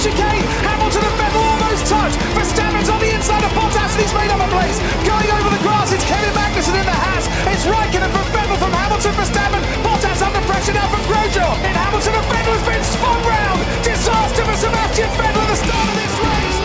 chicane. Hamilton and Vettel almost touch. Verstappen's on the inside of Bottas and he's made up a place. Going over the grass, it's Kevin Magnussen in the Haas. It's Raikkonen from Vettel from Hamilton Verstappen. Bottas under pressure now from Grosjean. And Hamilton and Vettel has been spun round. Disaster for Sebastian Vettel at the start of this race.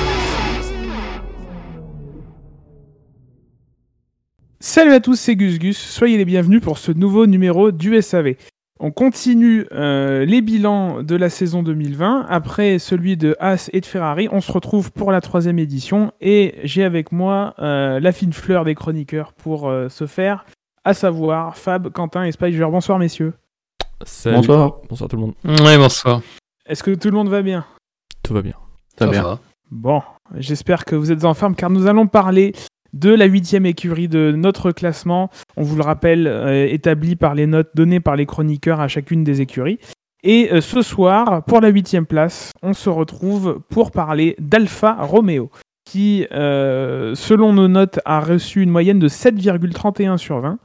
Salut à tous, c'est Gus Gus. Soyez les bienvenus pour ce nouveau numéro du SAV. On continue euh, les bilans de la saison 2020. Après celui de Haas et de Ferrari, on se retrouve pour la troisième édition et j'ai avec moi euh, la fine fleur des chroniqueurs pour euh, ce faire, à savoir Fab, Quentin et Spider. Bonsoir messieurs. Salut. Bonsoir. Bonsoir tout le monde. Oui, bonsoir. Est-ce que tout le monde va bien? Tout va bien. Ça bien. Bon, j'espère que vous êtes en forme car nous allons parler de la huitième écurie de notre classement. On vous le rappelle, euh, établi par les notes données par les chroniqueurs à chacune des écuries. Et euh, ce soir, pour la huitième place, on se retrouve pour parler d'Alfa Romeo, qui, euh, selon nos notes, a reçu une moyenne de 7,31 sur 20.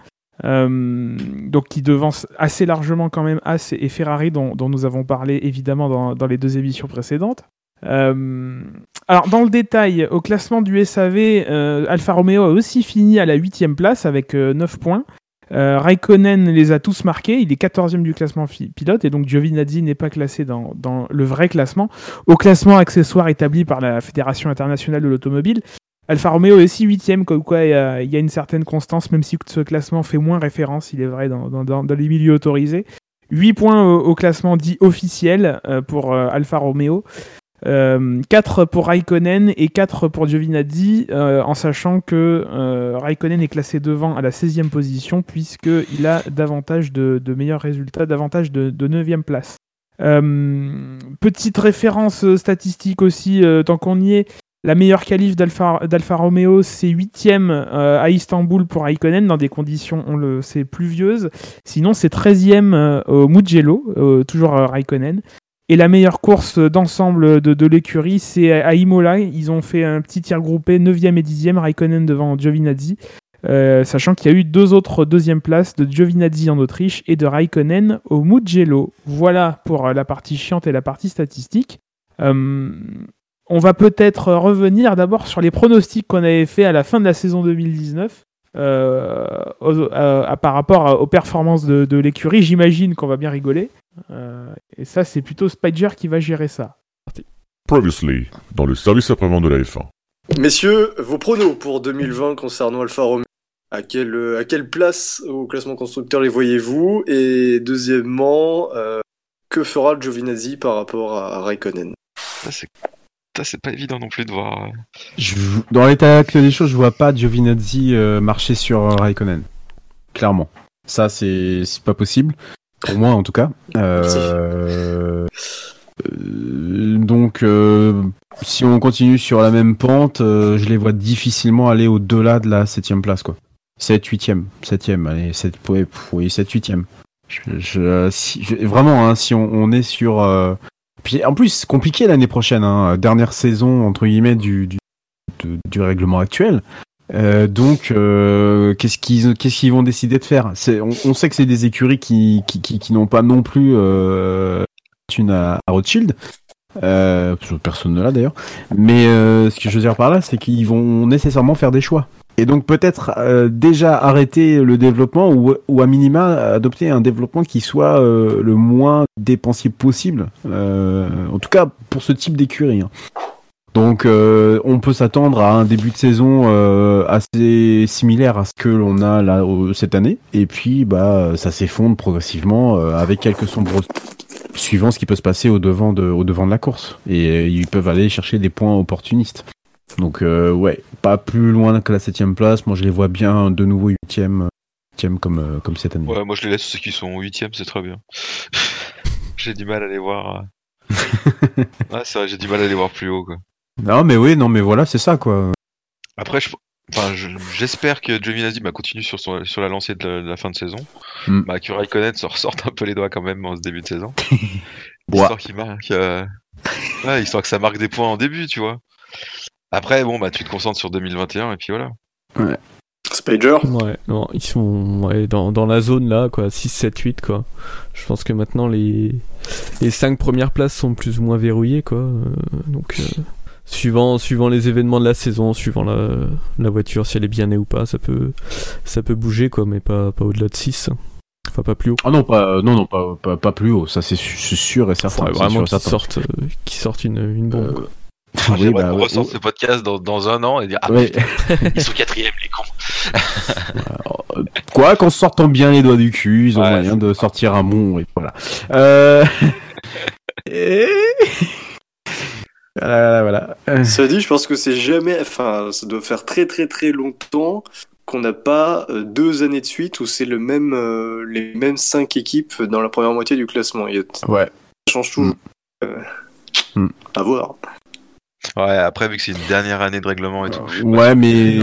Euh, donc qui devance assez largement quand même As et Ferrari, dont, nous avons parlé évidemment dans, dans les deux émissions précédentes. Euh, alors, dans le détail, au classement du SAV, euh, Alfa Romeo a aussi fini à la 8 place avec euh, 9 points. Euh, Raikkonen les a tous marqués, il est 14e du classement pilote et donc Giovinazzi n'est pas classé dans, le vrai classement. Au classement accessoire établi par la Fédération internationale de l'automobile, Alfa Romeo est aussi 8e, comme quoi il y, a, une certaine constance, même si ce classement fait moins référence, il est vrai, dans, les milieux autorisés. 8 points au, classement dit officiel pour Alfa Romeo. Euh, 4 pour Raikkonen et 4 pour Giovinazzi, euh, en sachant que euh, Raikkonen est classé devant à la 16e position, puisqu'il a davantage de, meilleurs résultats, davantage de, de 9e place. Euh, petite référence euh, statistique aussi, euh, tant qu'on y est, la meilleure qualif d'Alfa Romeo, c'est 8e euh, à Istanbul pour Raikkonen, dans des conditions, on le sait, pluvieuses. Sinon, c'est 13e euh, au Mugello, euh, toujours euh, Raikkonen. Et la meilleure course d'ensemble de, l'écurie, c'est à Imola. Ils ont fait un petit tir groupé, 9e et 10e, Raikkonen devant Giovinazzi. Euh, sachant qu'il y a eu deux autres deuxième places de Giovinazzi en Autriche et de Raikkonen au Mugello. Voilà pour la partie chiante et la partie statistique. Euh, on va peut-être revenir d'abord sur les pronostics qu'on avait fait à la fin de la saison 2019 euh, aux- euh, à- par rapport à- aux performances de, de l'écurie. J'imagine qu'on va bien rigoler. Euh, et ça, c'est plutôt Spider qui va gérer ça. Previously, dans le service après-vente de la F1. Messieurs, vos pronos pour 2020 concernant Alfa Romeo à quelle, à quelle place au classement constructeur les voyez-vous? Et deuxièmement, euh, que fera le Giovinazzi par rapport à Raikkonen? C'est ça, c'est pas évident non plus de voir. euh. Je- dans l'état actuel des choses, je vois pas Giovinazzi euh, marcher sur euh, Raikkonen. Clairement. Ça, c'est pas possible. Pour moi, en tout cas. Euh, euh, donc, euh, si on continue sur la même pente, je les vois difficilement aller au-delà de la 7ème place, quoi. 7, 8ème, 7ème, allez, 7, ouais, pff, oui, 7, 8ème. Je, je- si- je- vraiment, hein, si on, on est sur. En plus, compliqué l'année prochaine, hein, dernière saison, entre guillemets, du, du, du règlement actuel. Euh, donc, euh, qu'est-ce qu'ils qu'est-ce qu'ils vont décider de faire? On, sait que c'est des écuries qui, qui, qui, n'ont pas non plus euh, une à, Rothschild. Personne ne l'a d'ailleurs. Mais ce que je veux dire par là, c'est qu'ils vont nécessairement faire des choix. Et donc peut-être euh, déjà arrêter le développement ou, à minima adopter un développement qui soit euh, le moins dépensier possible. Euh, en tout cas pour ce type d'écurie. hein. Donc on peut s'attendre à un début de saison assez similaire à ce que l'on a là cette année. Et puis bah ça s'effondre progressivement avec quelques sombres suivant ce qui peut se passer au devant de, au devant de la course. Et ils peuvent aller chercher des points opportunistes. Donc euh, ouais, pas plus loin que la septième place. Moi je les vois bien de nouveau huitième, huitième comme euh, comme cette année. Ouais, moi je les laisse ceux qui sont 8 c'est très bien. j'ai du mal à les voir. euh. ouais, c'est vrai, j'ai du mal à les voir plus haut. Quoi. Non mais oui, non mais voilà, c'est ça quoi. Après, je- enfin, je- j'espère que Giovinazzi bah, continue sur, son- sur la lancée de la, de la fin de saison. Mm. Bah, que Raikkonen se ressorte un peu les doigts quand même en ce début de saison. Histoire qu'il marque. euh, Ouais, histoire que ça marque des points en début, tu vois. Après, bon, bah, tu te concentres sur 2021 et puis voilà. Spider Ouais, non, ils sont ouais, dans, dans la zone là, quoi, 6, 7, 8, quoi. Je pense que maintenant les, les 5 premières places sont plus ou moins verrouillées, quoi. Euh, donc, euh, suivant, suivant les événements de la saison, suivant la, la voiture, si elle est bien née ou pas, ça peut, ça peut bouger, quoi, mais pas, pas au-delà de 6. Enfin, pas plus haut. Ah non pas non non pas pas, pas plus haut. Ça c'est sûr et certain. Faudrait vraiment qu'ils sortent, euh, qu'ils sortent une, une bombe, Euh, quoi. Moi, oui, J'aimerais bah, qu'on ouais, ce podcast dans, dans un an et dire Ah, ouais. ils sont quatrième, les cons. Quoi qu'en sortant bien les doigts du cul, ils ont Ouais, moyen de sortir un bon et voilà. Euh... et- voilà, voilà. Euh, Ça dit, je pense que c'est jamais. Enfin, ça doit faire très très très longtemps qu'on n'a pas euh, deux années de suite où c'est le même, euh, les mêmes cinq équipes dans la première moitié du classement. A- Ouais. Ça change tout. Euh, Mm. À voir. Ouais, après, vu que c'est une dernière année de règlement et tout. Ouais, mais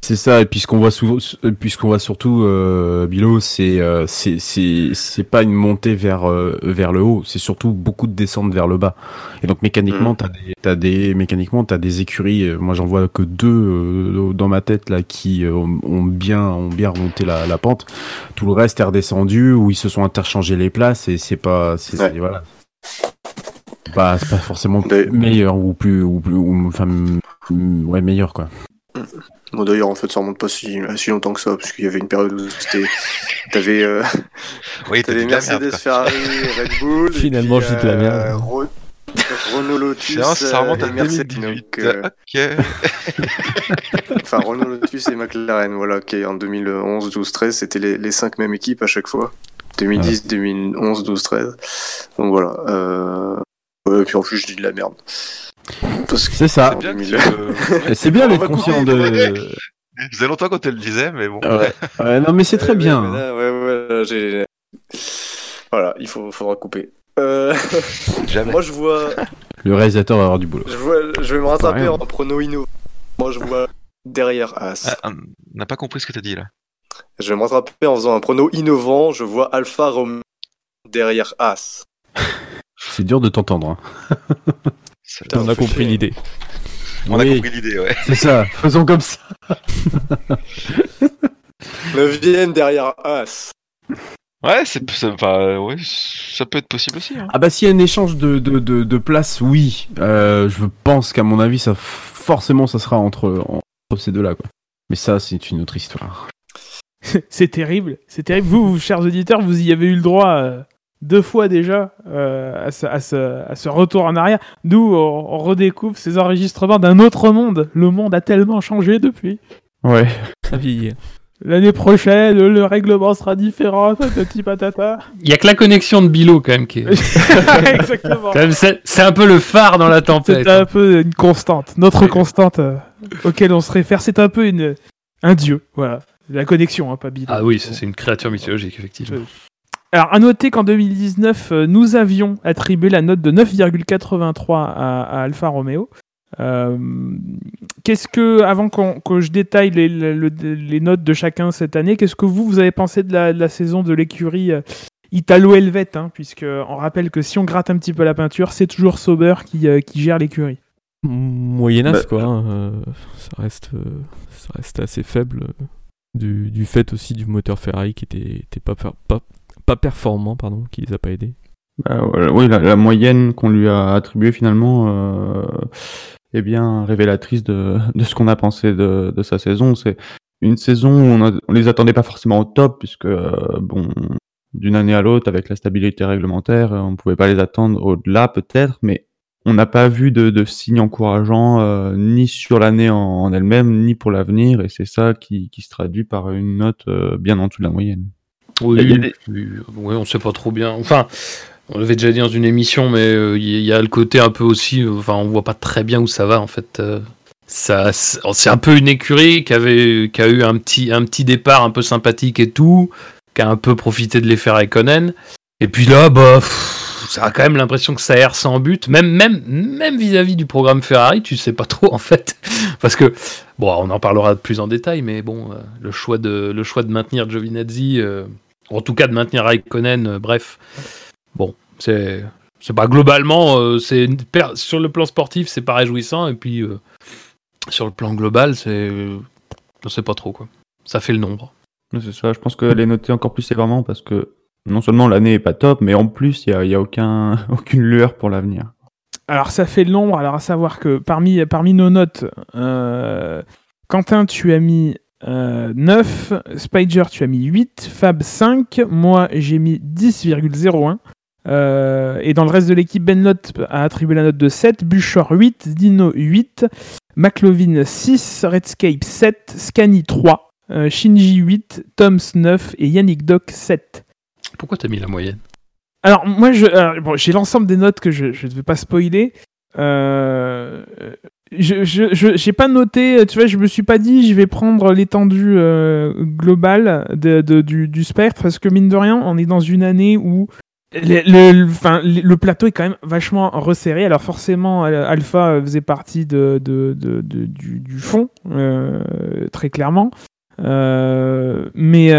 c'est ça. Et puis ce qu'on voit souvent, puisqu'on voit surtout, euh, Bilo, c'est euh, c'est c'est c'est pas une montée vers euh, vers le haut. C'est surtout beaucoup de descentes vers le bas. Et donc mécaniquement, t'as des t'as des mécaniquement t'as des écuries. euh, Moi, j'en vois que deux euh, dans ma tête là qui euh, ont ont bien ont bien remonté la, la pente. Tout le reste est redescendu où ils se sont interchangés les places et c'est pas c'est Ouais. c'est- voilà. C'est pas forcément Mais- meilleur ou plus ou plus ou enfin mm, ouais meilleur quoi. Bon, d'ailleurs, en fait, ça remonte pas si, si longtemps que ça, parce qu'il y avait une période où c'était. T'avais euh, Oui, t'avais merde. Mercedes, quoi. Ferrari, Red Bull. Finalement, puis, je dis de la euh, merde. Ro- Renault Lotus. Non, ça remonte euh, à et Mercedes. 2018. donc, euh, Ok. Enfin, Renault Lotus et McLaren, voilà, qui en 2011, 12, 13, c'était les, les cinq mêmes équipes à chaque fois. 2010, 2011, 12, 13. Donc voilà. Euh... Ouais, et puis en plus, je dis de la merde. Parce que C'est ça. C'est bien que 2000. tu, euh, bien d'être conscient de. Ça faisait longtemps qu'on te le disait, mais bon. Ouais. Ouais, non, mais c'est très Ouais, bien. mais là, ouais, ouais, là, j'ai- Voilà, il faut, faudra couper. Euh, Jamais. moi, je vois, Le réalisateur va avoir du boulot. je vois, je vais me rattraper en prono inno. Moi, je vois derrière As. Ah, on n'a pas compris ce que t'as dit là. Je vais me rattraper en faisant un prono innovant. Je vois Alpha Romeo derrière As. C'est dur de t'entendre. hein. Putain, On a compris l'idée. On a compris l'idée, ouais. C'est ça. Faisons comme ça. Neuvième derrière As. Ouais, c'est, c'est- enfin, euh, ouais, ça peut être possible aussi. Hein. Ah bah s'il y a un échange de, de, de, de places, oui. Euh, je pense qu'à mon avis, ça forcément, ça sera entre, entre ces deux-là. quoi. Mais ça, c'est une autre histoire. c'est terrible, c'est terrible. Vous, vous, chers auditeurs, vous y avez eu le droit euh, deux fois déjà euh, à, ce, à, ce, à ce retour en arrière. Nous, on, on redécouvre ces enregistrements d'un autre monde. Le monde a tellement changé depuis. Ouais. Ça vieillit. L'année prochaine, le règlement sera différent, patati patata. Il y a que la connexion de Bilo quand même qui est. Exactement. C'est un peu le phare dans la tempête. C'est un peu une constante. Notre constante euh, auquel on se réfère, c'est un peu une, un dieu. Voilà. La connexion, hein, pas Bill. Ah oui, c'est une créature mythologique effectivement. Alors, à noter qu'en 2019, euh, nous avions attribué la note de 9,83 à, à Alfa Romeo. Euh, qu'est-ce que, avant qu'on- que je détaille les, le- le- les notes de chacun cette année, qu'est-ce que vous, vous avez pensé de la, de la saison de l'écurie euh, italo-helvète hein, Puisque on rappelle que si on gratte un petit peu la peinture, c'est toujours Sauber qui, euh, qui gère l'écurie. Moyennasse, Bah, quoi. hein, euh, ça, reste, euh, ça reste assez faible. Du, du fait aussi du moteur Ferrari qui était, était pas, pas, pas performant, pardon, qui les a pas aidés. Bah, oui, la, moyenne qu'on lui a attribuée finalement euh, est bien révélatrice de, ce qu'on a pensé de, sa saison. C'est une saison où on, a- on les attendait pas forcément au top, puisque euh, bon, d'une année à l'autre, avec la stabilité réglementaire, euh, on pouvait pas les attendre au-delà peut-être, mais on n'a pas vu de, signes encourageants euh, ni sur l'année en, elle-même, ni pour l'avenir, et c'est ça qui, se traduit par une note bien en dessous de la moyenne. Oui, des- on sait pas trop bien. Enfin, on l'avait déjà dit dans une émission, mais euh, il y a le côté un peu aussi. Enfin, on voit pas très bien où ça va en fait. euh, ça, c'est un peu une écurie qui avait, qui a eu un petit, un petit départ un peu sympathique et tout, qui a un peu profité de l'effet Raikkonen. Et puis là, bah, pff, ça a quand même l'impression que ça erre sans but, même, même, même vis-à-vis du programme Ferrari, tu sais pas trop en fait, parce que bon, on en parlera plus en détail, mais bon, euh, le choix de, le choix de maintenir Giovinazzi. euh, en tout cas de maintenir Raikkonen, euh, bref. Bon, c'est c'est pas globalement, euh, c'est sur le plan sportif, c'est pas réjouissant, et puis euh, sur le plan global, c'est euh, on sait pas trop quoi. Ça fait le nombre. C'est ça, je pense qu'elle est notée encore plus sévèrement parce que non seulement l'année est pas top, mais en plus, il n'y a, y a aucun, aucune lueur pour l'avenir. Alors ça fait le nombre, alors à savoir que parmi, parmi nos notes, euh, Quentin tu as mis euh, 9, Spider tu as mis 8, Fab 5, moi j'ai mis 10,01. Euh, et dans le reste de l'équipe, Ben Lott a attribué la note de 7, Buchor 8, Dino 8, McLovin 6, Redscape 7, Scani 3, euh, Shinji 8, Toms 9 et Yannick Doc 7. Pourquoi t'as mis la moyenne? Alors, moi, bon, j'ai l'ensemble des notes que je ne vais pas spoiler. Euh, je j'ai pas noté, tu vois, je me suis pas dit je vais prendre l'étendue euh, globale de, du, du spectre parce que mine de rien, on est dans une année où le, le, le- plateau est quand même vachement resserré. Alors forcément, euh, Alpha faisait partie de, de, de- du, fond, euh, très clairement. Euh, mais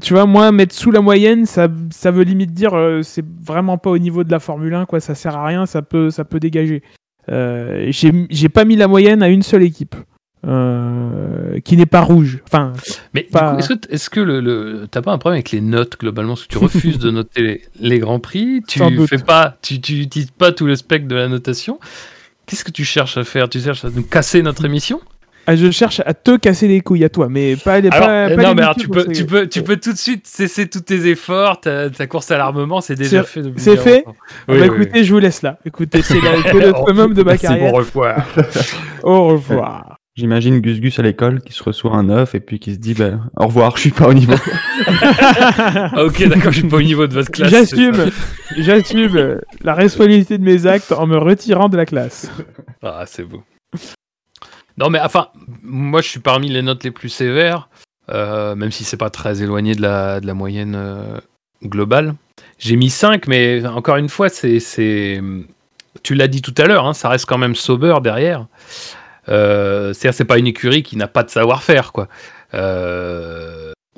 tu vois, moi, mettre sous la moyenne, ça, ça veut limite dire euh, c'est vraiment pas au niveau de la Formule 1, quoi. Ça sert à rien, ça peut, ça peut dégager. Euh, j'ai pas mis la moyenne à une seule équipe euh, qui n'est pas rouge. Enfin, Mais Pas- est-ce que, t- est-ce que le, le- t'as pas un problème avec les notes globalement? Parce que tu refuses de noter les, les grands prix, tu fais pas, tu, tu utilises pas tout le spectre de la notation. Qu'est-ce que tu cherches à faire? Tu cherches à nous casser notre émission? Ah, je cherche à te casser les couilles à toi, mais pas les. Alors, pas, pas non, les mais alors, tu peux, tu peux, tu peux tout de suite cesser tous tes efforts. Ta, ta course à l'armement, c'est déjà C'est- fait. c'est fait. Ah Oui, bah, oui, écoutez, je vous laisse là. Écoutez, c'est le summum de ma Merci, carrière. bon revoir. Au revoir. J'imagine Gus Gus à l'école qui se reçoit un œuf et puis qui se dit ben, au revoir, je suis pas au niveau. Ok, d'accord, je suis pas au niveau de votre classe. J'assume, j'assume la responsabilité de mes actes en me retirant de la classe. Ah, c'est beau. Non, mais enfin, moi, je suis parmi les notes les plus sévères, euh, même si c'est pas très éloigné de la, moyenne euh, globale. J'ai mis 5, mais encore une fois, c'est. Tu l'as dit tout à l'heure, hein, ça reste quand même sober derrière. Euh, C'est-à-dire, c'est pas une écurie qui n'a pas de savoir-faire, quoi.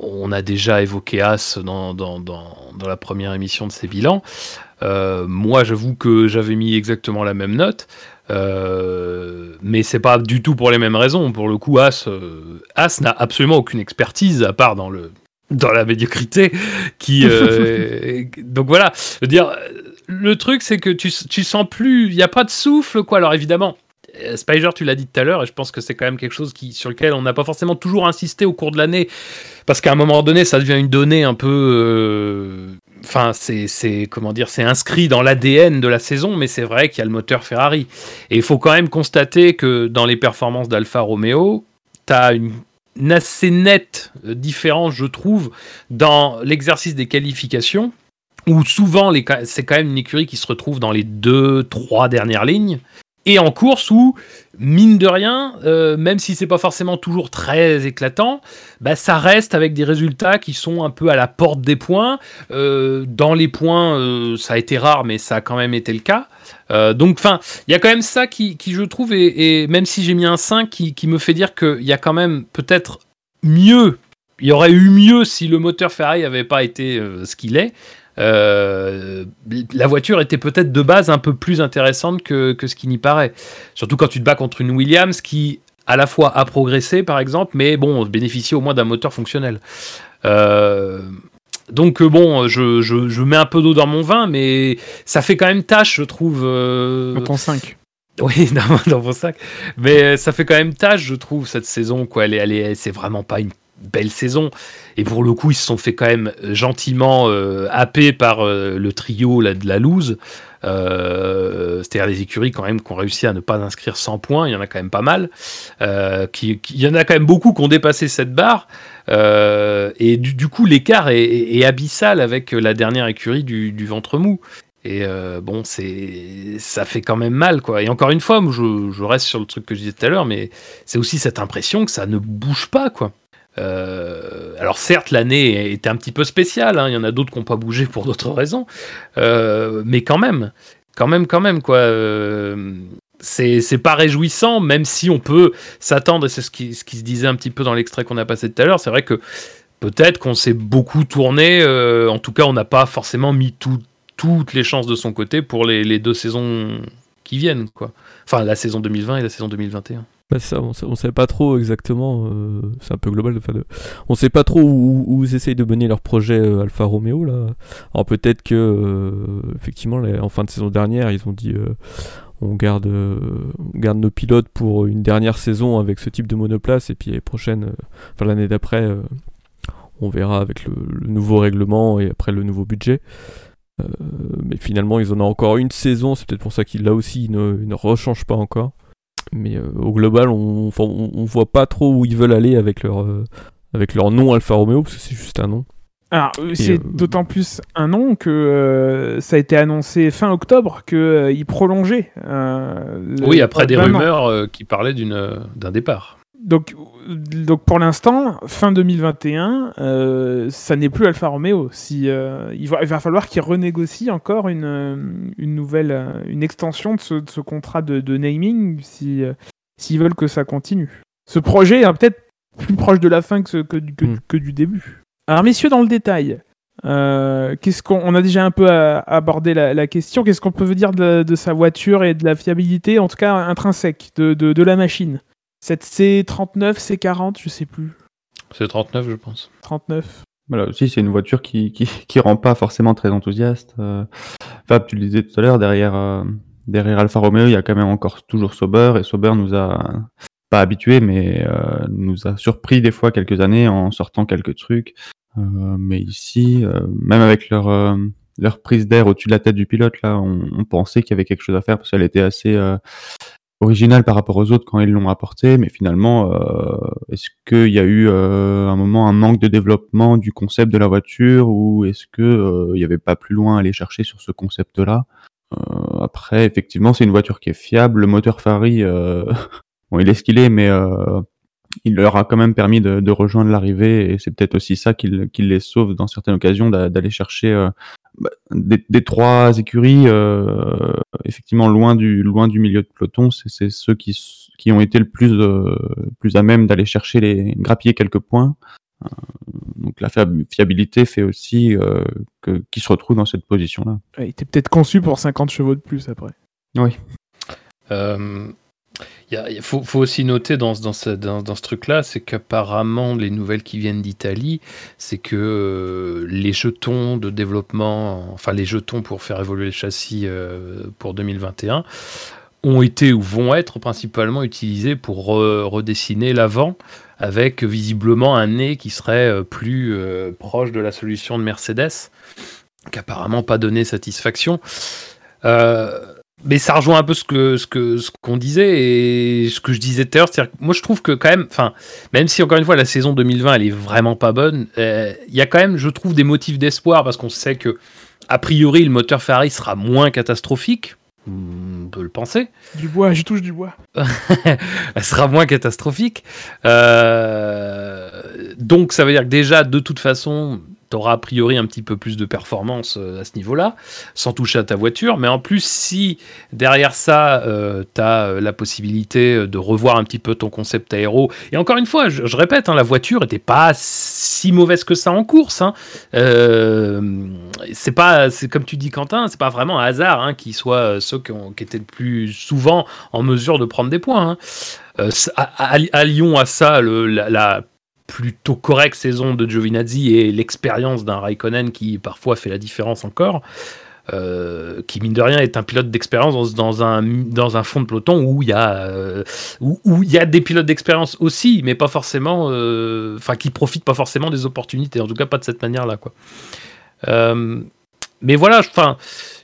On a déjà évoqué As dans, dans, dans, dans la première émission de ses bilans. Moi, j'avoue que j'avais mis exactement la même note. Euh, mais c'est pas du tout pour les mêmes raisons. Pour le coup, As, euh, As n'a absolument aucune expertise à part dans le dans la médiocrité. Qui euh, donc voilà. Je veux dire, le truc c'est que tu, tu sens plus, il y a pas de souffle quoi. Alors évidemment. Spider, tu l'as dit tout à l'heure, et je pense que c'est quand même quelque chose qui, sur lequel on n'a pas forcément toujours insisté au cours de l'année, parce qu'à un moment donné, ça devient une donnée un peu, enfin, c'est, comment dire, c'est inscrit dans l'ADN de la saison, mais c'est vrai qu'il y a le moteur Ferrari. Et il faut quand même constater que dans les performances d'Alfa Romeo, tu as une, une assez nette euh, différence, je trouve, dans l'exercice des qualifications, où souvent c'est quand même une écurie qui se retrouve dans les deux, trois dernières lignes. Et en course où, mine de rien, euh, même si c'est pas forcément toujours très éclatant, bah, ça reste avec des résultats qui sont un peu à la porte des points. Euh, dans les points, euh, ça a été rare, mais ça a quand même été le cas. Donc, enfin, il y a quand même ça qui, qui, je trouve, et, même si j'ai mis un 5, qui, me fait dire qu'il y a quand même peut-être mieux. Il y aurait eu mieux si le moteur Ferrari n'avait pas été ce qu'il est. Euh, la voiture était peut-être de base un peu plus intéressante que, que ce qui n'y paraît. Surtout quand tu te bats contre une Williams qui, à la fois, a progressé, par exemple, mais bon, bénéficie au moins d'un moteur fonctionnel. Euh, donc euh, bon, je, je, je mets un peu d'eau dans mon vin, mais ça fait quand même tâche, je trouve. euh, Dans ton 5. oui, dans, dans vos sacs. Mais ça fait quand même tâche, je trouve, cette saison. Quoi. Elle est, elle est, c'est vraiment pas une belle saison. Et pour le coup, ils se sont fait quand même gentiment euh, happer par euh, le trio là, de la loose. Euh, C'est-à-dire les écuries quand même qui ont réussi à ne pas inscrire 100 points. Il y en a quand même pas mal. Euh, qui, il y en a quand même beaucoup qui ont dépassé cette barre. Euh, et du, coup, l'écart est, abyssal avec la dernière écurie du, ventre mou. Et euh, bon, c'est ça fait quand même mal, quoi. Et encore une fois, je, je reste sur le truc que je disais tout à l'heure, mais c'est aussi cette impression que ça ne bouge pas, quoi. Euh, alors certes, l'année était un petit peu spéciale. hein, Il y en a d'autres qui n'ont pas bougé pour d'autres raisons, Euh, mais quand même, quand même, quand même, quoi. Euh, c'est pas réjouissant, même si on peut s'attendre, c'est ce qui, ce qui se disait un petit peu dans l'extrait qu'on a passé tout à l'heure. C'est vrai que peut-être qu'on s'est beaucoup tourné. en tout cas, on n'a pas forcément mis tout- toutes les chances de son côté pour les, les deux saisons qui viennent, quoi. Enfin, la saison 2020 et la saison 2021. Bah, ça, on, on sait pas trop exactement, euh, c'est un peu global, enfin, de- on sait pas trop où, ils essayent de mener leur projet euh, Alfa Romeo là. Alors peut-être que euh, effectivement en fin de saison dernière ils ont dit euh, on garde euh, garde nos pilotes pour une dernière saison avec ce type de monoplace et puis l'année prochaine, euh, enfin l'année d'après, euh, on verra avec le, nouveau règlement et après le nouveau budget. Euh, mais finalement ils en ont encore une saison, c'est peut-être pour ça qu'ils là aussi ne, ils ne rechangent pas encore. Mais euh, au global, on, on, on voit pas trop où ils veulent aller avec leur, euh, avec leur nom Alfa Romeo, parce que c'est juste un nom. Alors, euh, c'est euh, d'autant plus un nom que euh, ça a été annoncé fin octobre qu'il prolongeait. euh, le- Oui, après des rumeurs euh, qui parlaient d'une d'un départ. Donc, donc pour l'instant, fin 2021, euh, ça n'est plus Alfa Romeo. Si, euh, il, va, il va falloir qu'ils renégocient encore une, euh, une nouvelle, euh, une extension de ce, de ce contrat de, de naming si, euh, s'ils veulent que ça continue. Ce projet est peut-être plus proche de la fin que, ce- que, du- que, que du début. Alors, messieurs, dans le détail, qu'est-ce qu'on on a déjà un peu abordé la, la question. Qu'est-ce qu'on peut dire de, de sa voiture et de la fiabilité, en tout cas intrinsèque, de, de, de la machine? Cette C39, C40, je sais plus. C'est 39, je pense. 39. Voilà, aussi, c'est une voiture qui, qui, qui rend pas forcément très enthousiaste. Euh, Fab, tu le disais tout à l'heure, derrière, euh, derrière Alfa Romeo, il y a quand même encore toujours Sauber, et Sauber nous a pas habitués, mais euh, nous a surpris des fois quelques années en sortant quelques trucs. Euh, mais ici, euh, même avec leur, euh, leur prise d'air au-dessus de la tête du pilote, là, on, on pensait qu'il y avait quelque chose à faire parce qu'elle était assez originale par rapport aux autres quand ils l'ont apportée. Mais finalement, euh, est-ce qu'il y a eu euh, un moment un manque de développement du concept de la voiture ou est-ce que euh, il n'y avait pas plus loin à aller chercher sur ce concept-là? Euh, Après, effectivement, c'est une voiture qui est fiable. Le moteur Ferrari, euh, bon, il est ce qu'il est, mais euh, il leur a quand même permis de, de rejoindre l'arrivée et c'est peut-être aussi ça qui, qui les sauve dans certaines occasions d'a- d'aller chercher bah, des, des trois écuries euh, effectivement loin du loin du milieu de peloton c'est c'est ceux qui qui ont été le plus euh, plus à même d'aller chercher les grappiller quelques points. Euh, donc la fiab- fiabilité fait aussi euh, que qu'ils se retrouvent dans cette position là Ouais, il était peut-être conçu pour 50 chevaux de plus après. Euh, il faut, aussi noter dans, ce- truc-là, c'est qu'apparemment, les nouvelles qui viennent d'Italie, c'est que euh, les jetons de développement, enfin les jetons pour faire évoluer le châssis euh, pour 2021, ont été ou vont être principalement utilisés pour re- redessiner l'avant avec visiblement un nez qui serait euh, plus proche de la solution de Mercedes, qui apparemment pas donné satisfaction. Euh, mais ça rejoint un peu ce que ce que ce qu'on disait et ce que je disais tout à l'heure. c'est-à-dire Moi, je trouve que quand même, enfin, même si encore une fois la saison 2020 elle est vraiment pas bonne, euh, il y a quand même, je trouve, des motifs d'espoir parce qu'on sait que a priori le moteur Ferrari sera moins catastrophique. On peut le penser. Du bois, je touche du bois. elle sera moins catastrophique. Euh, donc ça veut dire que déjà, de toute façon, tu auras a priori un petit peu plus de performance euh, à ce niveau-là, sans toucher à ta voiture. Mais en plus, si derrière ça, tu as la possibilité de revoir un petit peu ton concept aéro, et encore une fois, je, répète, hein, la voiture n'était pas si mauvaise que ça en course. Hein. Euh, c'est pas, c'est comme tu dis Quentin, c'est pas vraiment un hasard hein, qu'ils soient euh, ceux qui, ont- qui étaient le plus souvent en mesure de prendre des points. hein. Euh, à Lyon, à ça, le- la, la plutôt correcte saison de Giovinazzi et l'expérience d'un Raikkonen qui parfois fait la différence encore. euh, qui mine de rien est un pilote d'expérience dans, un, dans un fond de peloton où il y a euh, où, il y a des pilotes d'expérience aussi mais pas forcément euh, enfin qui profitent pas forcément des opportunités en tout cas pas de cette manière là quoi mais voilà enfin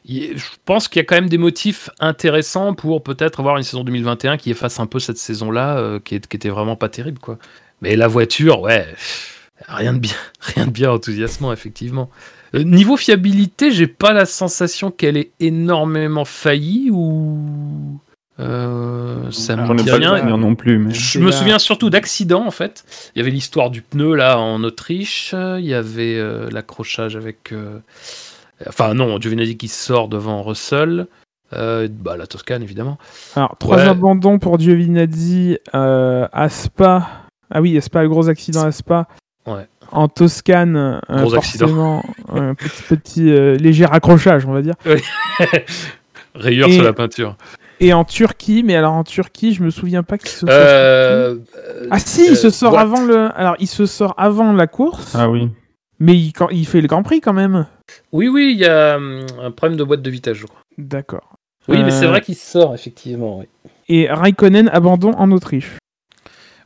je pense qu'il y a quand même des motifs intéressants pour peut-être avoir une saison 2021 qui efface un peu cette saison-là, euh, qui, qui était vraiment pas terrible, quoi. Mais la voiture, ouais, rien de bien, rien de bien enthousiasmant, effectivement. Euh, niveau fiabilité, j'ai pas la sensation qu'elle ait énormément failli ou euh, ça me dit rien. non plus mais Je me souviens surtout d'accidents en fait. Il y avait l'histoire du pneu là en Autriche. Il y avait euh, l'accrochage avec. euh, Enfin non, Giovinazzi qui sort devant Russell. Euh, bah, la Toscane évidemment. Alors, trois Ouais. abandons pour Giovinazzi euh, à Spa. Ah oui, Spa, le gros accident à Spa. Ouais. En Toscane, euh, Gros accident. forcément, un petit, petit euh, léger accrochage, on va dire. Rayure Et- sur la peinture. Et en Turquie, mais alors en Turquie, je me souviens pas qu'il se soit. Euh, Ah si, il se euh, sort avant le. Alors, il se sort avant la course, ah oui mais il, quand- il fait le Grand Prix quand même. Oui, oui, il y a hum, un problème de boîte de vitesse, je crois. D'accord. Oui, mais c'est Euh, vrai qu'il sort, effectivement. Oui. Et Raikkonen abandon en Autriche.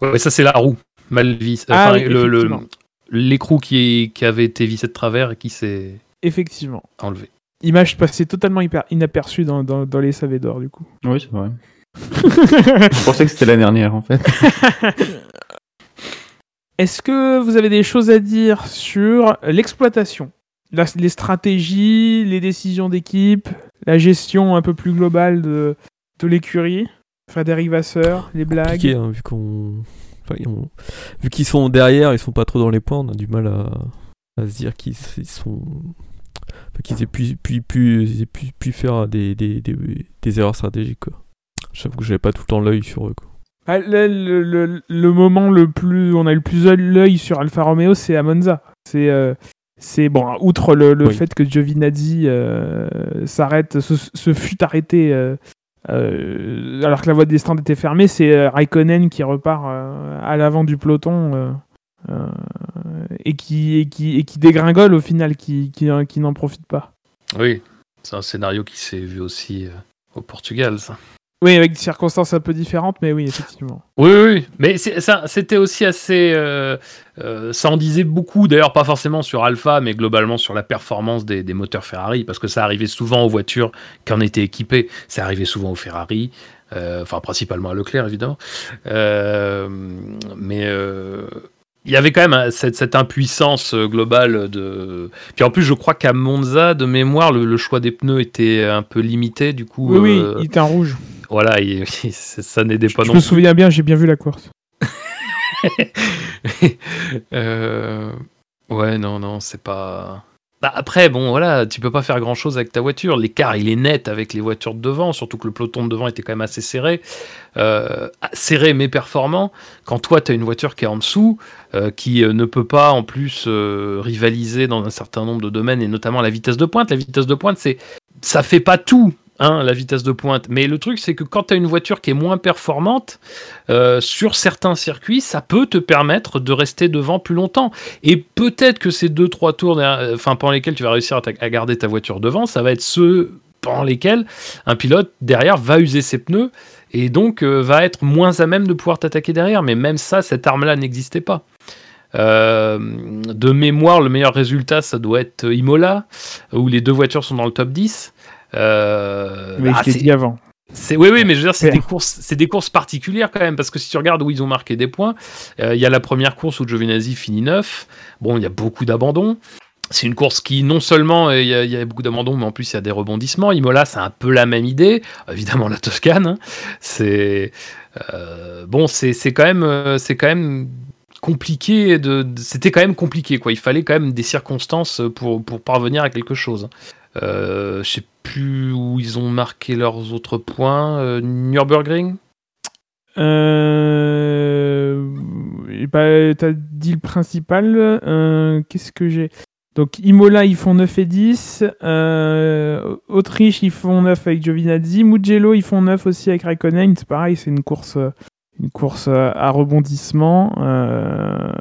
Ouais, ça, c'est la roue. Mal vis. Ah Enfin, oui, le- le- effectivement. l'écrou qui, qui avait été vissé de travers et qui s'est Effectivement. enlevé. Image passée totalement hyper inaperçue dans, dans, dans les SAV d'or, du coup. oui c'est vrai je pensais que c'était la dernière en fait Est-ce que vous avez des choses à dire sur l'exploitation? La- Les stratégies, les décisions d'équipe, la gestion un peu plus globale de, de l'écurie? Frédéric Vasseur, les blagues hein, vu qu'on. enfin, ils ont- Vu qu'ils sont derrière, ils sont pas trop dans les points, on a du mal à, à se dire qu'ils ils sont. enfin, qu'ils aient pu, faire des, des, des, des erreurs stratégiques, quoi. J'avoue que j'avais pas tout le temps l'œil sur eux, quoi. Ah, le, le- le- le moment le plus, on a eu le plus l'œil sur Alfa Romeo, c'est à Monza. C'est, euh, c'est bon, outre le, le Oui. fait que Giovinazzi euh, s'arrête, se, se fut arrêté euh, euh, alors que la voie des stands était fermée, c'est euh, Raikkonen qui repart euh, à l'avant du peloton et, qui, dégringole au final, qui, n'en profite pas. Oui, c'est un scénario qui s'est vu aussi au Portugal. Oui, avec des circonstances un peu différentes, mais oui, effectivement. Oui, oui, mais c'était aussi assez. euh, euh, ça en disait beaucoup, d'ailleurs, pas forcément sur Alpha, mais globalement sur la performance des, des moteurs Ferrari, parce que ça arrivait souvent aux voitures qui en étaient équipées. Ça arrivait souvent aux Ferrari, euh, enfin, principalement à Leclerc, évidemment. Mais. il y avait quand même euh, cette, cette impuissance globale de. Puis en plus, je crois qu'à Monza, de mémoire, le, le choix des pneus était un peu limité. Du coup, Oui, oui, il était en rouge. Voilà, il- ça n'aidait pas Je non me souviens bien, j'ai bien vu la course. Euh, Ouais, non, non, c'est pas. Bah, après, bon, voilà, tu peux pas faire grand chose avec ta voiture. L'écart, il est net avec les voitures de devant, surtout que le peloton de devant était quand même assez serré. Euh, serré mais performant. Quand toi, tu as une voiture qui est en dessous, euh, qui ne peut pas en plus euh, rivaliser dans un certain nombre de domaines, et notamment la vitesse de pointe. La vitesse de pointe, c'est ça fait pas tout. La vitesse de pointe. Mais le truc, c'est que quand tu as une voiture qui est moins performante, euh, sur certains circuits, ça peut te permettre de rester devant plus longtemps. Et peut-être que ces deux, trois tours derrière- enfin, pendant lesquels tu vas réussir à, garder ta voiture devant, ça va être ceux pendant lesquels un pilote derrière va user ses pneus et donc euh, va être moins à même de pouvoir t'attaquer derrière. Mais même ça, cette arme-là n'existait pas. Euh, de mémoire, le meilleur résultat, ça doit être Imola, où les deux voitures sont dans le top 10. Euh, Mais ah, je dit avant. c'est oui, oui, mais je veux dire, c'est des courses, c'est des courses particulières quand même, parce que si tu regardes où ils ont marqué des points, euh, il y a la première course où Giovinazzi finit 9. Bon, il y a beaucoup d'abandons. C'est une course qui, non seulement euh, il y, a- il y a beaucoup d'abandons, mais en plus il y a des rebondissements. Imola, c'est un peu la même idée. Évidemment, la Toscane, hein. c'est euh, bon, c'est c'est quand même, c'est quand même compliqué. De, c'était quand même compliqué, quoi. Il fallait quand même des circonstances pour pour parvenir à quelque chose. Euh, je sais plus où ils ont marqué leurs autres points. Euh, Nürburgring? Euh... Bah, t'as dit le principal. Euh, Qu'est-ce que j'ai? Donc, Imola, ils font 9 et 10. Euh, Autriche, ils font 9 avec Giovinazzi. Mugello, ils font 9 aussi avec Raikkonen. C'est pareil, c'est une course, une course euh, à rebondissement. Euh,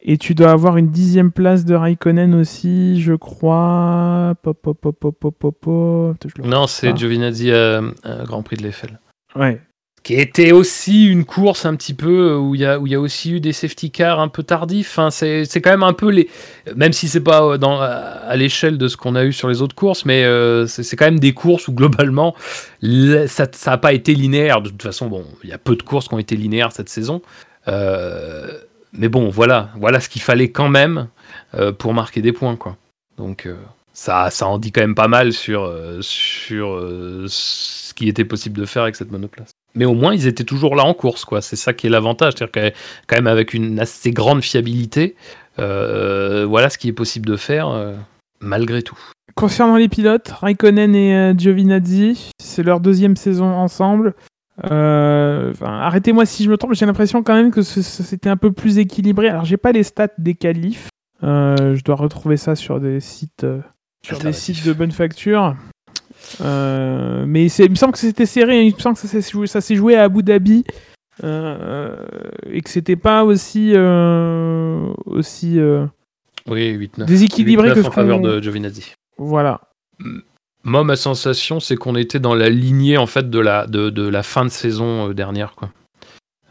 Et tu dois avoir une dixième place de Raikkonen aussi, je crois. Pop, pop, je Non, c'est. Giovinazzi à, à Grand Prix de l'Eiffel. Ouais. Qui était aussi une course un petit peu où il y a, où il y a aussi eu des safety cars un peu tardifs. Enfin, c'est quand même un peu les. Même si c'est pas euh, à l'échelle de ce qu'on a eu sur les autres courses, mais euh, c'est quand même des courses où globalement ça n'a pas été linéaire. De toute façon, bon, il y a peu de courses qui ont été linéaires cette saison. Euh, mais bon, voilà, voilà ce qu'il fallait quand même euh, pour marquer des points, quoi. Donc euh, ça, ça en dit quand même pas mal sur, euh, sur euh, qui était possible de faire avec cette monoplace. Mais au moins, ils étaient toujours là en course, quoi. C'est ça qui est l'avantage, c'est-à-dire quand même avec une assez grande fiabilité, euh, voilà ce qui est possible de faire euh, malgré tout. Concernant les pilotes, Raikkonen et euh, Giovinazzi, c'est leur deuxième saison ensemble. Euh, enfin, Arrêtez-moi si je me trompe, j'ai l'impression quand même que c'était un peu plus équilibré. Alors, j'ai pas les stats des qualifs. Euh, je dois retrouver ça sur des sites, euh, sur des Alternatifs. sites de bonne facture. Euh, mais il me semble que c'était serré. Il me semble que ça s'est joué, à Abu Dhabi euh, et que c'était pas aussi euh, aussi euh, Oui, 8-9. déséquilibré que ce en faveur de Giovinazzi. Voilà. Moi, ma sensation, c'est qu'on était dans la lignée en fait de la, de, de la fin de saison euh, dernière, quoi,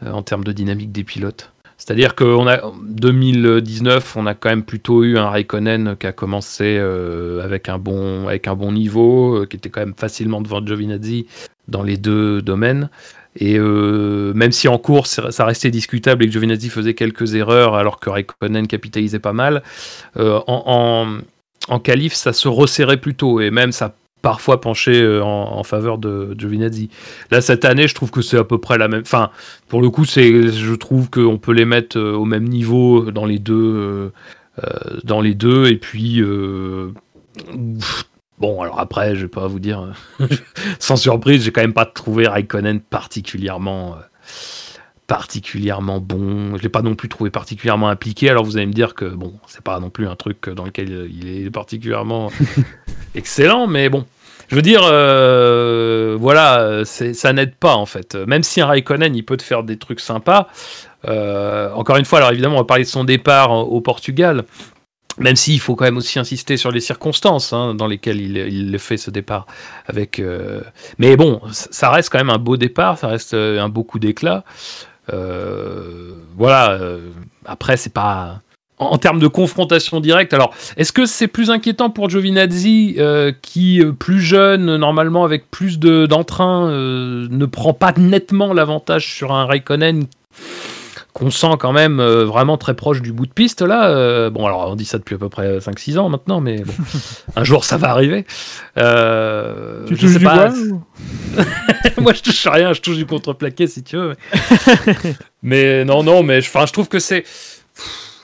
Euh, en termes de dynamique des pilotes. C'est-à-dire qu'en 2019, on a quand même plutôt eu un Raikkonen qui a commencé euh, avec, un bon, avec un bon niveau, euh, qui était quand même facilement devant Giovinazzi dans les deux domaines. Et euh, même si en course ça restait discutable et que Giovinazzi faisait quelques erreurs alors que Raikkonen capitalisait pas mal, euh, en, en, qualif ça se resserrait plutôt et même ça parfois penché euh, en, faveur de Giovinazzi. Là cette année je trouve que c'est à peu près la même. Enfin pour le coup je trouve qu'on peut les mettre au même niveau dans les deux dans les deux et puis Bon, alors après, je vais pas vous dire, sans surprise, j'ai quand même pas trouvé Raikkonen particulièrement, euh, particulièrement bon. Je l'ai pas non plus trouvé particulièrement impliqué. Alors vous allez me dire que bon, c'est pas non plus un truc dans lequel il est particulièrement excellent, mais bon. Je veux dire, euh, voilà, ça n'aide pas en fait. Même si un Raikkonen, il peut te faire des trucs sympas. Euh, encore une fois, alors évidemment, on va parler de son départ au Portugal. Même s'il faut quand même aussi insister sur les circonstances hein, dans lesquelles il, il, fait ce départ. Avec, euh, Mais bon, ça reste quand même un beau départ, ça reste euh, un beau coup d'éclat. Euh, voilà. après, c'est pas. En, termes de confrontation directe, alors est-ce que c'est plus inquiétant pour Giovinazzi qui, plus jeune, normalement avec plus d'entrain, ne prend pas nettement l'avantage sur un Raikkonen qu'on sent quand même euh, vraiment très proche du bout de piste là. Euh, bon, alors on dit ça depuis à peu près 5-6 ans maintenant, mais bon, un jour ça va arriver. Euh, tu touches du bois Moi je touche rien, je touche du contreplaqué si tu veux. Mais, non, non, mais je, je trouve que c'est.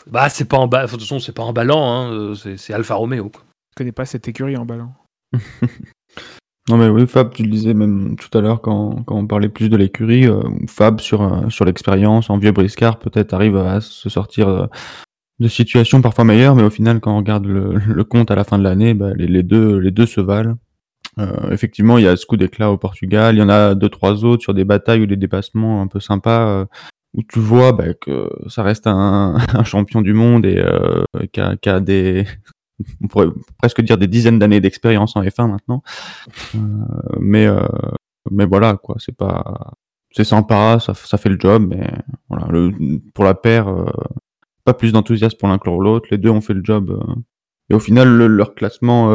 Bah, c'est pas en bas. De toute façon, c'est pas emballant, hein. c'est Alfa Romeo. Quoi. Je connais pas cette écurie en ballant. Non mais oui, Fab, tu le disais même tout à l'heure quand, quand on parlait plus de l'écurie, euh, Fab sur, euh, sur l'expérience en vieux briscard peut-être arrive à se sortir euh, de situations parfois meilleures, mais au final quand on regarde le, le compte à la fin de l'année, bah, les, les, deux, les deux se valent. effectivement, il y a ce coup d'éclat au Portugal, il y en a deux trois autres sur des batailles ou des dépassements un peu sympas où tu vois bah, que ça reste un, un champion du monde et qui a, des on pourrait presque dire des dizaines d'années d'expérience en F1 maintenant. Euh, mais euh, mais voilà quoi, c'est pas c'est sympa, ça, ça fait le job, mais voilà, le, pour la paire, euh, pas plus d'enthousiasme pour l'un que l'autre. Les deux ont fait le job. et au final, leur classement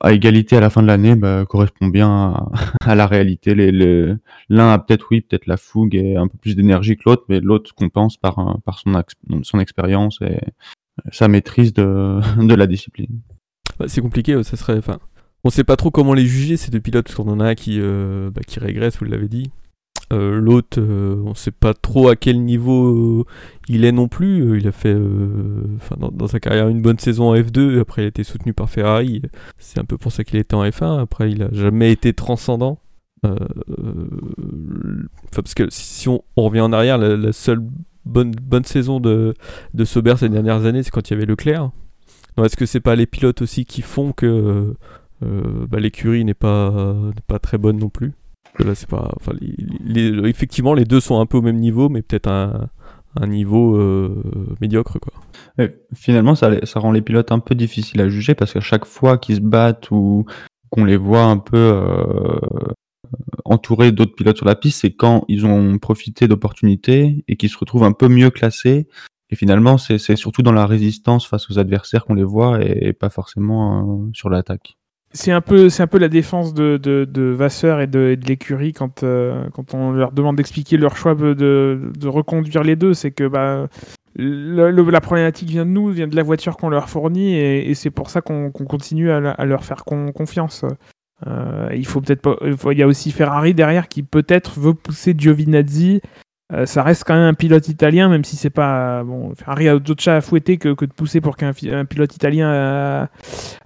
à égalité à la fin de l'année bah, correspond bien à, la réalité. Les, l'un a peut-être oui, peut-être la fougue et un peu plus d'énergie que l'autre, mais l'autre compense par, par son, son expérience et, sa maîtrise de, de la discipline. Bah, c'est compliqué, ça serait. Enfin, on sait pas trop comment les juger ces deux pilotes, parce qu'on en a qui, euh, bah, qui régressent, vous l'avez dit. Euh, L'autre, euh, on sait pas trop à quel niveau euh, il est non plus. Il a fait dans, dans, sa carrière une bonne saison en F2, après il a été soutenu par Ferrari. C'est un peu pour ça qu'il était en F1. Après, il a jamais été transcendant. parce que si on, revient en arrière, la seule bonne, saison de, de Sauber ces dernières années, c'est quand il y avait Leclerc. Est-ce que c'est pas les pilotes aussi qui font que euh, bah, l'écurie n'est pas, très bonne non plus? Effectivement, les deux sont un peu au même niveau, mais peut-être un, un niveau euh, médiocre, quoi. finalement, ça, ça rend les pilotes un peu difficiles à juger parce qu'à chaque fois qu'ils se battent ou qu'on les voit un peu euh, entouré d'autres pilotes sur la piste, c'est quand ils ont profité d'opportunités et qu'ils se retrouvent un peu mieux classés. Et finalement, c'est surtout dans la résistance face aux adversaires qu'on les voit et, pas forcément euh, sur l'attaque. C'est un peu, la défense de, Vasseur et de, l'écurie quand, euh, quand on leur demande d'expliquer leur choix de, reconduire les deux. C'est que bah, la problématique vient de nous, vient de la voiture qu'on leur fournit et, c'est pour ça qu'on continue à, leur faire confiance. Euh, il faut peut-être pas. Il y a aussi Ferrari derrière qui peut-être veut pousser Giovinazzi. Euh, ça reste quand même un pilote italien, même si c'est pas. Bon, Ferrari a d'autres chats à fouetter que, de pousser pour qu'un pilote italien euh,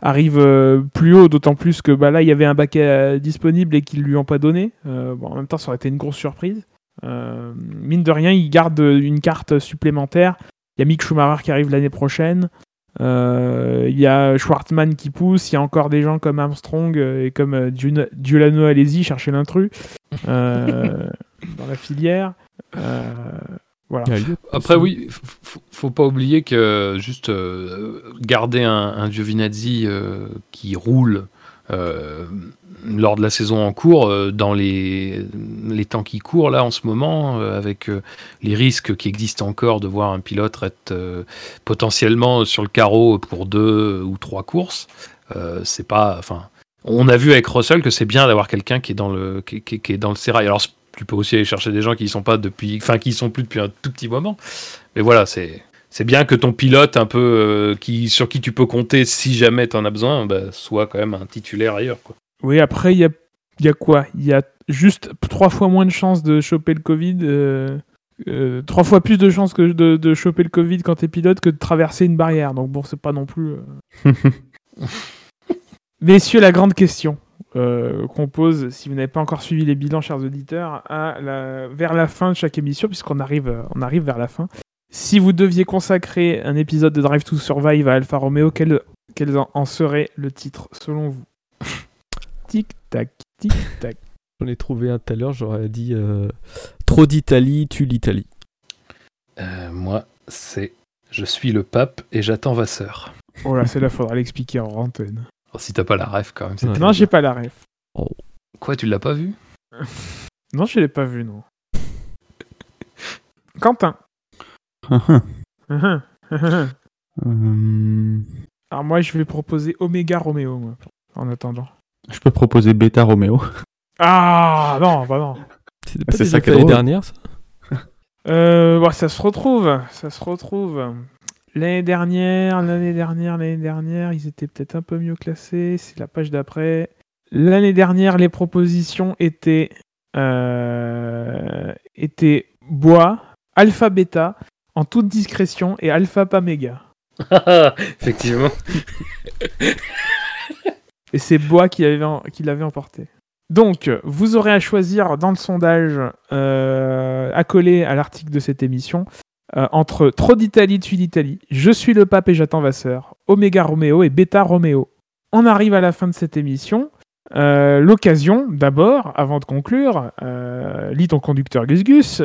arrive plus haut, d'autant plus que bah, là, il y avait un baquet disponible et qu'ils lui ont pas donné. en même temps, ça aurait été une grosse surprise. mine de rien, il garde une carte supplémentaire. Il y a Mick Schumacher qui arrive l'année prochaine. Euh, il y a Schwartzman qui pousse, il y a encore des gens comme Armstrong euh, et comme euh, Giuliano Alesi chercher l'intrus dans la filière. Voilà. Après, oui, faut, faut pas oublier que juste garder un, un Giovinazzi qui roule lors de la saison en cours, euh, dans les, les temps qui courent là en ce moment, euh, avec euh, les risques qui existent encore de voir un pilote être potentiellement sur le carreau pour deux ou trois courses, c'est pas, enfin, on a vu avec Russell que c'est bien d'avoir quelqu'un qui est dans le qui, est dans le sérail. Alors tu peux aussi aller chercher des gens qui y sont pas depuis, enfin qui sont plus depuis un tout petit moment. Mais voilà, c'est c'est bien que ton pilote un peu qui sur qui tu peux compter si jamais tu en as besoin, bah, soit quand même un titulaire ailleurs quoi. Oui, après, il y a, y a quoi? Il y a juste trois fois moins de chances de choper le Covid. euh, euh, trois fois plus de chances que de, de choper le Covid quand t'es pilote que de traverser une barrière. Donc bon, c'est pas non plus. euh. Messieurs, la grande question euh, qu'on pose, si vous n'avez pas encore suivi les bilans, chers auditeurs, à la- vers la fin de chaque émission, puisqu'on arrive, on arrive vers la fin. Si vous deviez consacrer un épisode de Drive to Survive à Alfa Romeo, quel, quel en serait le titre selon vous? Tic tac, tic tac. J'en ai trouvé un tout à l'heure, j'aurais dit euh, Trop d'Italie, tue l'Italie. Euh, moi, c'est je suis le pape et j'attends Vasseur. Oh là, c'est là, faudra l'expliquer en antenne. Alors, si t'as pas la ref quand même. c'est Ouais. Non, j'ai pas la ref. Quoi, tu l'as pas vu Non, je l'ai pas vu, non. Quentin. Euh, Alors moi, je vais proposer Omega Romeo, moi, en attendant. Je peux proposer Beta Romeo. Ah non, bah non. Pas c'est déjà ça fait l'année dernière, ça Euh, bon, ça se retrouve, ça se retrouve. L'année dernière, l'année dernière, l'année dernière, ils étaient peut-être un peu mieux classés. C'est la page d'après. L'année dernière, les propositions étaient euh, étaient bois, alpha bêta, en toute discrétion et alpha pas méga. Effectivement. Et c'est Bois qui avait- qui l'avait emporté. Donc, vous aurez à choisir dans le sondage euh, accolé à l'article de cette émission euh, entre Trop d'Italie, tue l'Italie, Je suis le pape et j'attends Vasseur, Omega Romeo et Beta Romeo. On arrive à la fin de cette émission. Euh, L'occasion, d'abord, avant de conclure, lis ton conducteur Gus Gus,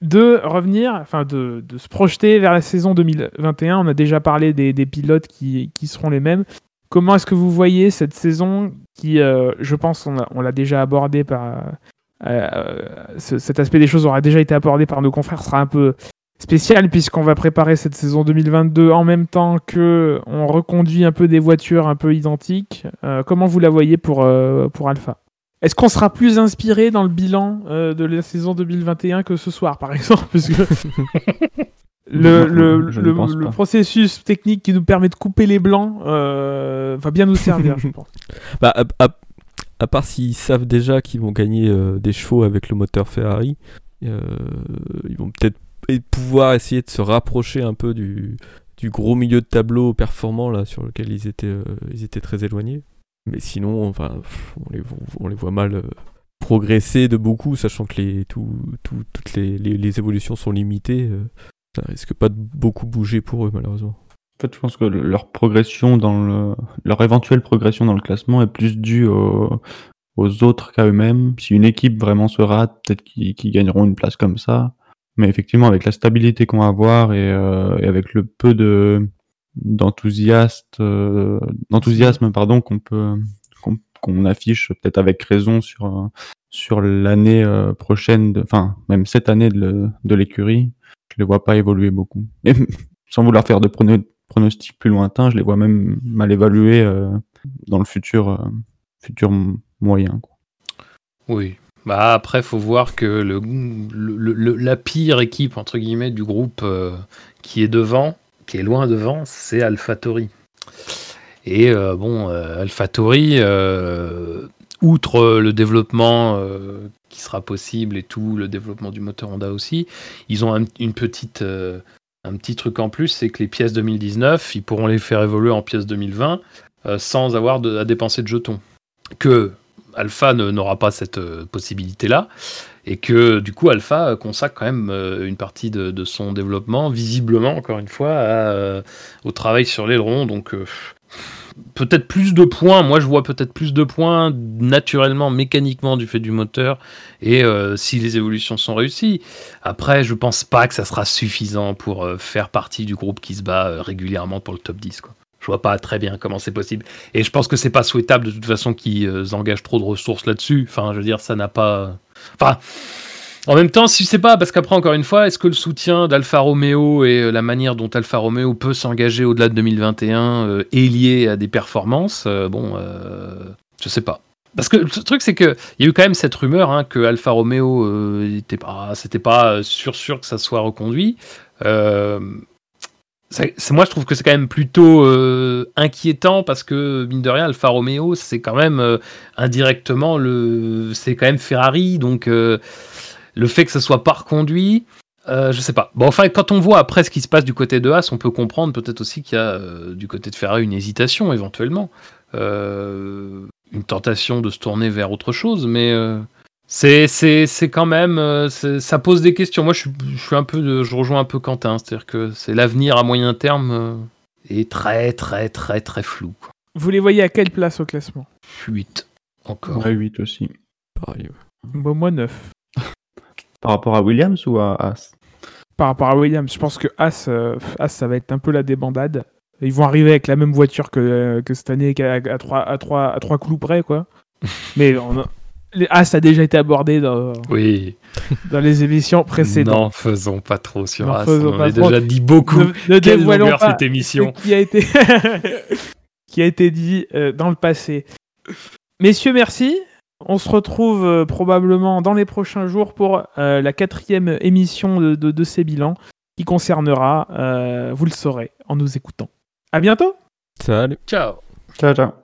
de revenir, enfin de, se projeter vers la saison 2021. On a déjà parlé des, pilotes qui seront les mêmes. Comment est-ce que vous voyez cette saison qui, euh, je pense, on, l'a déjà abordé par. euh, ce- cet aspect des choses aura déjà été abordé par nos confrères, sera un peu spécial puisqu'on va préparer cette saison 2022 en même temps que on reconduit un peu des voitures un peu identiques. Euh, comment vous la voyez pour, euh, Alpha? Est-ce qu'on sera plus inspiré dans le bilan euh, de la saison 2021 que ce soir, par exemple? le, le, le- processus technique qui nous permet de couper les blancs euh, va bien nous servir, je pense. Bah, à, à- à part s'ils savent déjà qu'ils vont gagner euh, des chevaux avec le moteur Ferrari, euh, ils vont peut-être pouvoir essayer de se rapprocher un peu du, du gros milieu de tableau performant là sur lequel ils étaient, ils étaient très éloignés. Mais sinon, enfin, on, les, vo- on les voit mal progresser de beaucoup, sachant que les, tout, tout- toutes les, les- les évolutions sont limitées. Ça risque pas de beaucoup bouger pour eux malheureusement. En fait, je pense que le- leur progression dans le, leur éventuelle progression dans le classement est plus due au- aux autres qu'à eux-mêmes. Si une équipe vraiment se rate, peut-être qu'ils gagneront une place comme ça. Mais effectivement, avec la stabilité qu'on va avoir et, euh, avec le peu euh, d'enthousiasme pardon qu'on peut qu'on affiche peut-être avec raison sur sur l'année euh, prochaine, enfin même cette année de l'écurie, je les vois pas évoluer beaucoup. Et sans vouloir faire de prono- pronostics plus lointains, je les vois même mal évalués euh, dans le futur, euh, futur moyen. quoi. Oui. Bah après, faut voir que le, le- le- la pire équipe entre guillemets du groupe euh, qui est devant, qui est loin devant, c'est AlphaTauri. Et bon, AlphaTauri, outre le développement euh, qui sera possible et tout, le développement du moteur Honda aussi, ils ont un, une petite, euh, un petit truc en plus, c'est que les pièces 2019, ils pourront les faire évoluer en pièces 2020 euh, sans avoir à dépenser de jetons. Que Alpha n'aura pas cette euh, possibilité-là, et que du coup Alpha euh, consacre quand même euh, une partie de, son développement, visiblement encore une fois, euh, au travail sur l'aileron. Donc euh, peut-être plus de points. Moi, je vois peut-être plus de points naturellement, mécaniquement du fait du moteur, et euh, si les évolutions sont réussies. Après, je pense pas que ça sera suffisant pour euh, faire partie du groupe qui se bat euh, régulièrement pour le top 10. Quoi. Je vois pas très bien comment c'est possible. Et je pense que c'est pas souhaitable de toute façon qu'ils engagent trop de ressources là-dessus. Enfin, je veux dire, ça n'a pas. Enfin. En même temps, si c'est pas, parce qu'après, encore une fois, est-ce que le soutien d'Alfa Romeo et euh, la manière dont Alfa Romeo peut s'engager au-delà de 2021 euh, est lié à des performances Euh, Bon, euh, je sais pas. Parce que le truc, c'est qu'il y a eu quand même cette rumeur hein, que Alfa Romeo, euh, était pas, c'était pas sûr sûr que ça soit reconduit. C'est, moi, je trouve que c'est quand même plutôt inquiétant parce que mine de rien, Alfa Romeo, c'est quand même indirectement le, c'est quand même Ferrari, donc le fait que ça soit pas reconduit. euh, je sais pas. Bon, enfin, quand on voit après ce qui se passe du côté de Haas, on peut comprendre peut-être aussi qu'il y a euh, du côté de Ferrari une hésitation éventuellement. Euh, une tentation de se tourner vers autre chose, mais euh, c'est c'est c'est quand même ça pose des questions. Moi, je suis je suis un peu de- je rejoins un peu Quentin, c'est-à-dire que c'est l'avenir à moyen terme est très très très très flou. quoi. Vous les voyez à quelle place au classement? 8 encore. Ouais, 8 aussi. Pareil, ouais. Bon, Moi 9. Par rapport à Williams ou à As Par rapport à Williams, je pense que As, euh, As ça va être un peu la débandade. Ils vont arriver avec la même voiture que, que cette année, à, à, trois, à, trois, à trois clous près, quoi. Mais on a- les As a déjà été abordé dans, Oui. dans les émissions précédentes. N'en faisons pas trop sur As. On a déjà dit beaucoup. Ne, ne dévoilons pas cette émission. ce qui a été, qui a été dit euh, dans le passé. Messieurs, merci. On se retrouve euh, probablement dans les prochains jours pour euh, la quatrième émission de, de, de ces bilans qui concernera, euh, vous le saurez en nous écoutant. À bientôt Salut. Ciao. Ciao, ciao.